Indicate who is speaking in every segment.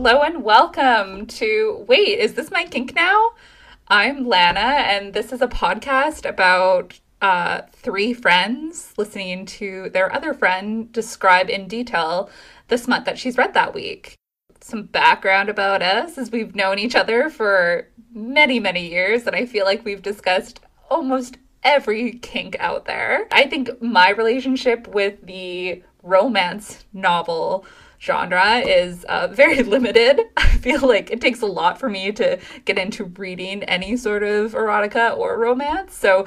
Speaker 1: Hello and welcome to Wait, is this my kink now? I'm Lana, and this is a podcast about uh, three friends listening to their other friend describe in detail the smut that she's read that week. Some background about us is we've known each other for many, many years, and I feel like we've discussed almost every kink out there. I think my relationship with the romance novel genre is uh, very limited. I feel like it takes a lot for me to get into reading any sort of erotica or romance. So,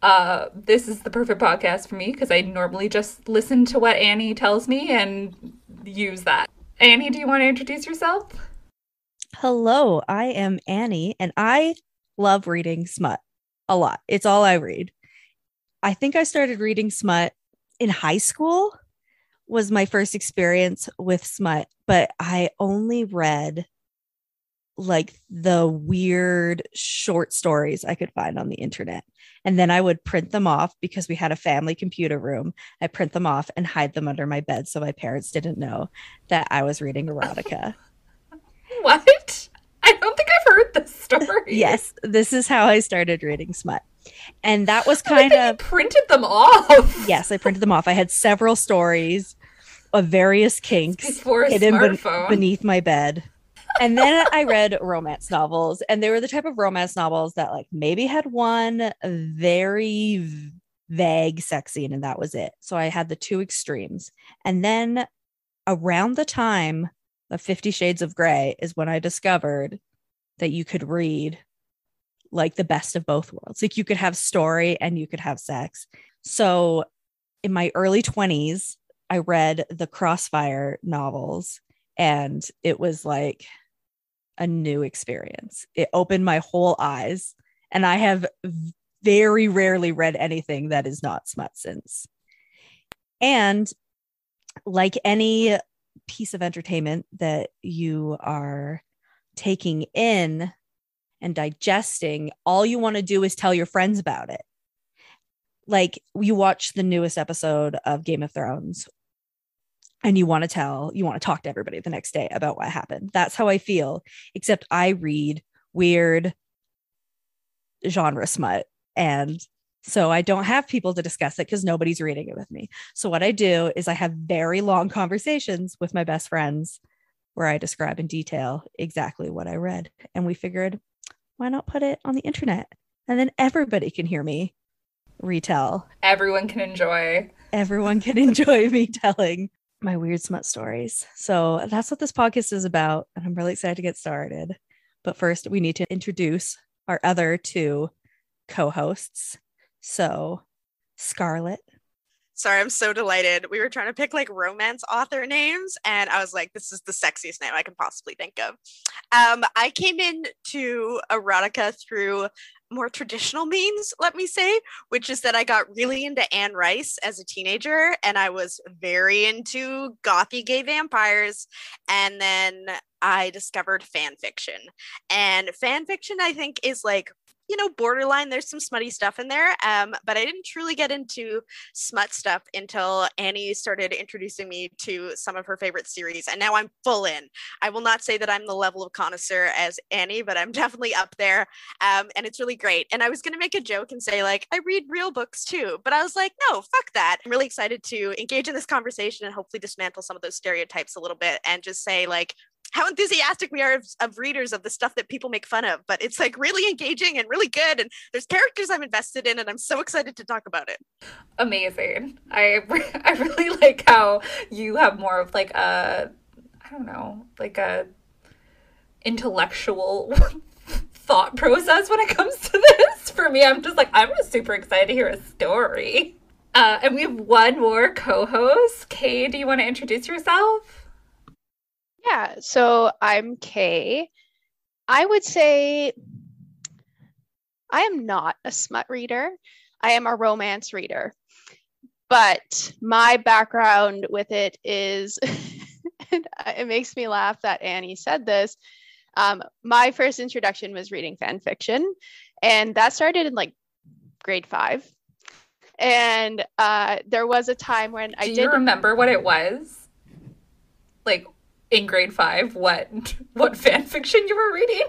Speaker 1: uh, this is the perfect podcast for me because I normally just listen to what Annie tells me and use that. Annie, do you want to introduce yourself?
Speaker 2: Hello, I am Annie and I love reading smut a lot. It's all I read. I think I started reading smut in high school was my first experience with smut, but I only read like the weird short stories I could find on the internet. And then I would print them off because we had a family computer room. I print them off and hide them under my bed so my parents didn't know that I was reading erotica.
Speaker 1: what? I don't think I've heard this story.
Speaker 2: yes, this is how I started reading smut. And that was kind of
Speaker 1: printed them off.
Speaker 2: Yes, I printed them off. I had several stories of various kinks hidden be- beneath my bed. and then I read romance novels, and they were the type of romance novels that like maybe had one very vague sex scene, and that was it. So I had the two extremes. And then around the time of Fifty Shades of Grey is when I discovered that you could read like the best of both worlds. Like you could have story and you could have sex. So in my early 20s, I read the Crossfire novels and it was like a new experience. It opened my whole eyes and I have very rarely read anything that is not smut since. And like any piece of entertainment that you are taking in and digesting, all you want to do is tell your friends about it. Like you watch the newest episode of Game of Thrones and you want to tell, you want to talk to everybody the next day about what happened. That's how I feel, except I read weird genre smut. And so I don't have people to discuss it because nobody's reading it with me. So what I do is I have very long conversations with my best friends where I describe in detail exactly what I read. And we figured, why not put it on the internet? And then everybody can hear me retell.
Speaker 1: Everyone can enjoy.
Speaker 2: Everyone can enjoy me telling my weird smut stories. So that's what this podcast is about. And I'm really excited to get started. But first, we need to introduce our other two co hosts. So, Scarlett.
Speaker 3: Sorry, I'm so delighted. We were trying to pick like romance author names, and I was like, this is the sexiest name I can possibly think of. Um, I came into erotica through more traditional means, let me say, which is that I got really into Anne Rice as a teenager and I was very into gothy gay vampires. And then I discovered fan fiction. And fan fiction, I think, is like you know, borderline. There's some smutty stuff in there. Um, but I didn't truly get into smut stuff until Annie started introducing me to some of her favorite series. And now I'm full in. I will not say that I'm the level of connoisseur as Annie, but I'm definitely up there. Um, and it's really great. And I was going to make a joke and say, like, I read real books too. But I was like, no, fuck that. I'm really excited to engage in this conversation and hopefully dismantle some of those stereotypes a little bit and just say, like, how enthusiastic we are of, of, readers of the stuff that people make fun of but it's like really engaging and really good and there's characters i'm invested in and i'm so excited to talk about it.
Speaker 1: Amazing. I i really like how you have more of like a i don't know like a intellectual thought process when it comes to this. For me i'm just like i'm just super excited to hear a story. Uh, and we have one more co-host. Kay do you want to introduce yourself
Speaker 4: yeah, so I'm Kay. I would say I am not a smut reader. I am a romance reader. But my background with it is, it makes me laugh that Annie said this. Um, my first introduction was reading fan fiction, and that started in like grade five. And uh, there was a time when
Speaker 1: Do
Speaker 4: I
Speaker 1: did. Do you remember what it was? Like, in grade five what what fan fiction you were reading?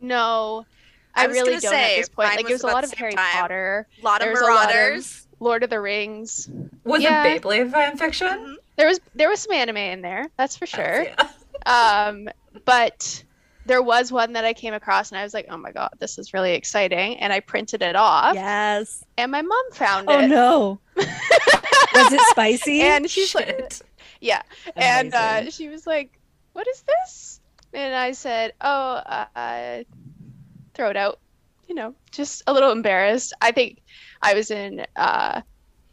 Speaker 4: No, I, I really don't say, at this point. Like, it was a lot of Harry time. Potter,
Speaker 3: a lot of Marauders,
Speaker 4: of Lord of the Rings.
Speaker 1: Was yeah. it Beyblade fan fiction? Mm-hmm.
Speaker 4: There was there was some anime in there, that's for sure. yeah. um, but there was one that I came across and I was like, oh my God, this is really exciting. And I printed it off.
Speaker 2: Yes.
Speaker 4: And my mom found
Speaker 2: oh,
Speaker 4: it.
Speaker 2: Oh no. was it spicy?
Speaker 4: And she's Shit. like, yeah. Amazing. And uh, she was like, what is this? And I said, oh, uh, throw it out. You know, just a little embarrassed. I think I was in, uh,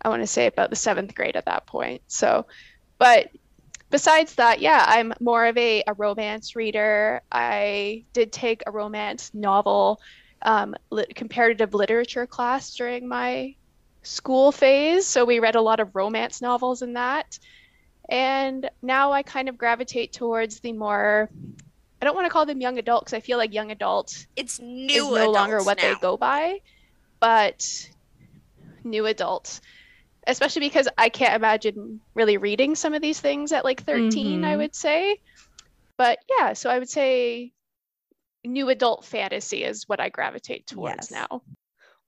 Speaker 4: I want to say about the seventh grade at that point. So, but besides that, yeah, I'm more of a, a romance reader. I did take a romance novel um, comparative literature class during my school phase. So we read a lot of romance novels in that. And now I kind of gravitate towards the more, I don't want to call them young adult because I feel like young adult
Speaker 3: it's new is no longer
Speaker 4: what
Speaker 3: now.
Speaker 4: they go by, but new adult especially because I can't imagine really reading some of these things at like 13, mm-hmm. I would say. But yeah, so I would say new adult fantasy is what I gravitate towards yes. now.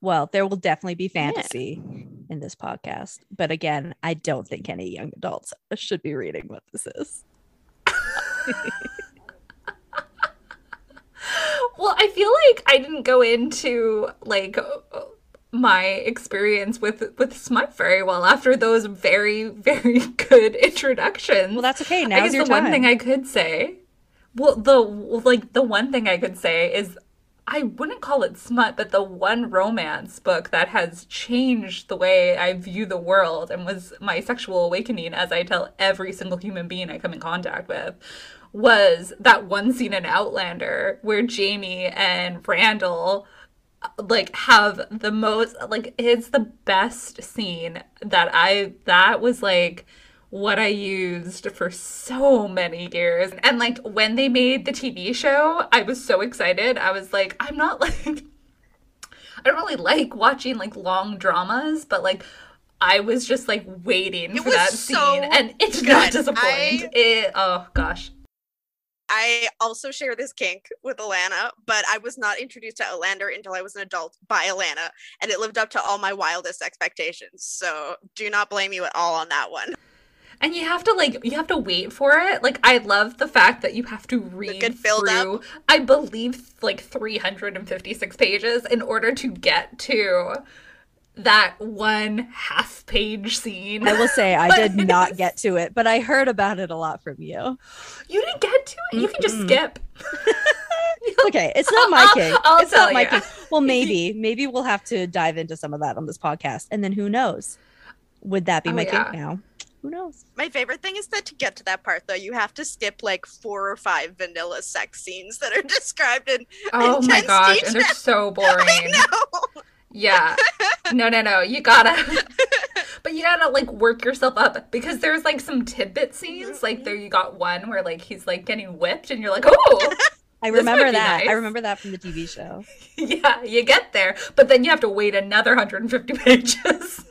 Speaker 2: Well, there will definitely be fantasy yeah. In this podcast. But again, I don't think any young adults should be reading what this is.
Speaker 1: well, I feel like I didn't go into like my experience with with Smut very well after those very very good introductions.
Speaker 2: Well, that's okay. I Now the
Speaker 1: time. one thing I could say. Well, the like the one thing I could say is I wouldn't call it smut, but the one romance book that has changed the way I view the world and was my sexual awakening, as I tell every single human being I come in contact with, was that one scene in Outlander where Jamie and Randall like have the most like it's the best scene that I that was like what I used for so many years. And like when they made the TV show, I was so excited. I was like, I'm not like I don't really like watching like long dramas, but like I was just like waiting it for that so scene and it did not disappoint. I... It oh gosh.
Speaker 3: I also share this kink with Alana, but I was not introduced to Outlander until I was an adult by Alana, and it lived up to all my wildest expectations. So do not blame you at all on that one.
Speaker 1: And you have to like you have to wait for it. Like I love the fact that you have to read through. Up. I believe like 356 pages in order to get to that one half page scene.
Speaker 2: I will say I did not get to it, but I heard about it a lot from you.
Speaker 1: You didn't get to it? You can just skip.
Speaker 2: okay, it's not my king. I'll, I'll it's not my you. king. Well, maybe, maybe we'll have to dive into some of that on this podcast, and then who knows? Would that be oh, my yeah. king now? Who knows?
Speaker 3: My favorite thing is that to get to that part, though, you have to skip like four or five vanilla sex scenes that are described in.
Speaker 1: Oh my gosh, detail. and they're so boring. I know. Yeah. No, no, no. You gotta, but you gotta like work yourself up because there's like some tidbit scenes. Like mm-hmm. there, you got one where like he's like getting whipped, and you're like, oh.
Speaker 2: I remember that. Nice. I remember that from the TV show.
Speaker 1: yeah, you get there, but then you have to wait another 150 pages.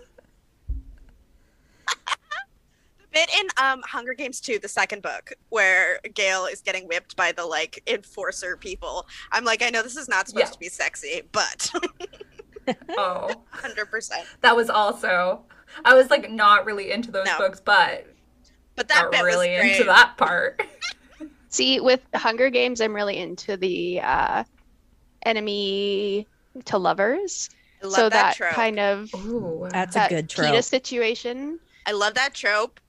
Speaker 1: the
Speaker 3: bit in um, Hunger Games 2, the second book, where Gale is getting whipped by the like enforcer people. I'm like, I know this is not supposed yeah. to be sexy, but
Speaker 1: oh,
Speaker 3: 100%.
Speaker 1: That was also, I was like not really into those no. books, but
Speaker 3: but that bit really
Speaker 1: into that part.
Speaker 4: See, with Hunger Games, I'm really into the uh, enemy to lovers. so that, that kind of
Speaker 2: Ooh, that's that a good trope.
Speaker 4: Peeta situation.
Speaker 3: I love that trope.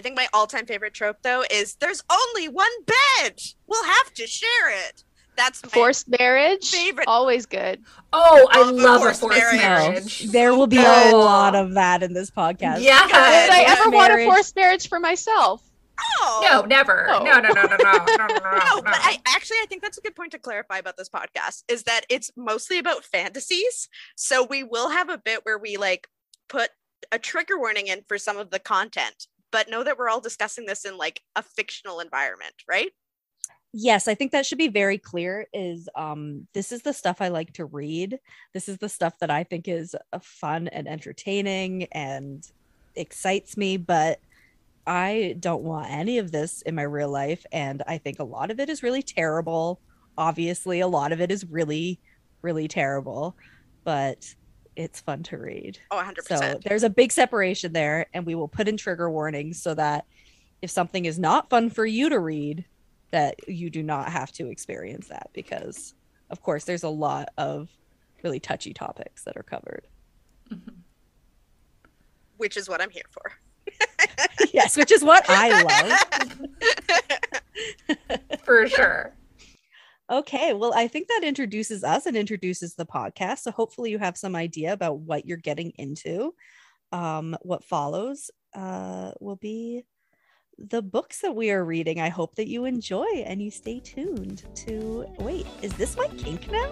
Speaker 3: I think my all-time favorite trope though is there's only one bed. We'll have to share it. That's
Speaker 4: forced marriage. Favorite. Always good.
Speaker 1: Oh, I love, love forced, forced marriage. marriage.
Speaker 2: There will be good. a lot of that in this podcast.
Speaker 1: Yeah.
Speaker 4: Would I ever marriage. want a forced marriage for myself?
Speaker 1: Oh. No, never. No, no, no, no, no, no, no, no. no
Speaker 3: but I actually I think that's a good point to clarify about this podcast is that it's mostly about fantasies. So we will have a bit where we like put a trigger warning in for some of the content but know that we're all discussing this in like a fictional environment, right?
Speaker 2: yes i think that should be very clear is um this is the stuff i like to read this is the stuff that i think is uh, fun and entertaining and excites me but I don't want any of this in my real life. And I think a lot of it is really terrible. Obviously, a lot of it is really, really terrible, but it's fun to read.
Speaker 3: Oh, 100%.
Speaker 2: So there's a big separation there. And we will put in trigger warnings so that if something is not fun for you to read, that you do not have to experience that because, of course, there's a lot of really touchy topics that are covered. Mm-hmm.
Speaker 3: Which is what I'm here for.
Speaker 2: yes, which is what I
Speaker 1: love. For sure.
Speaker 2: Okay, well, I think that introduces us and introduces the podcast. So hopefully, you have some idea about what you're getting into. Um, what follows uh, will be the books that we are reading. I hope that you enjoy and you stay tuned to wait, is this my kink now?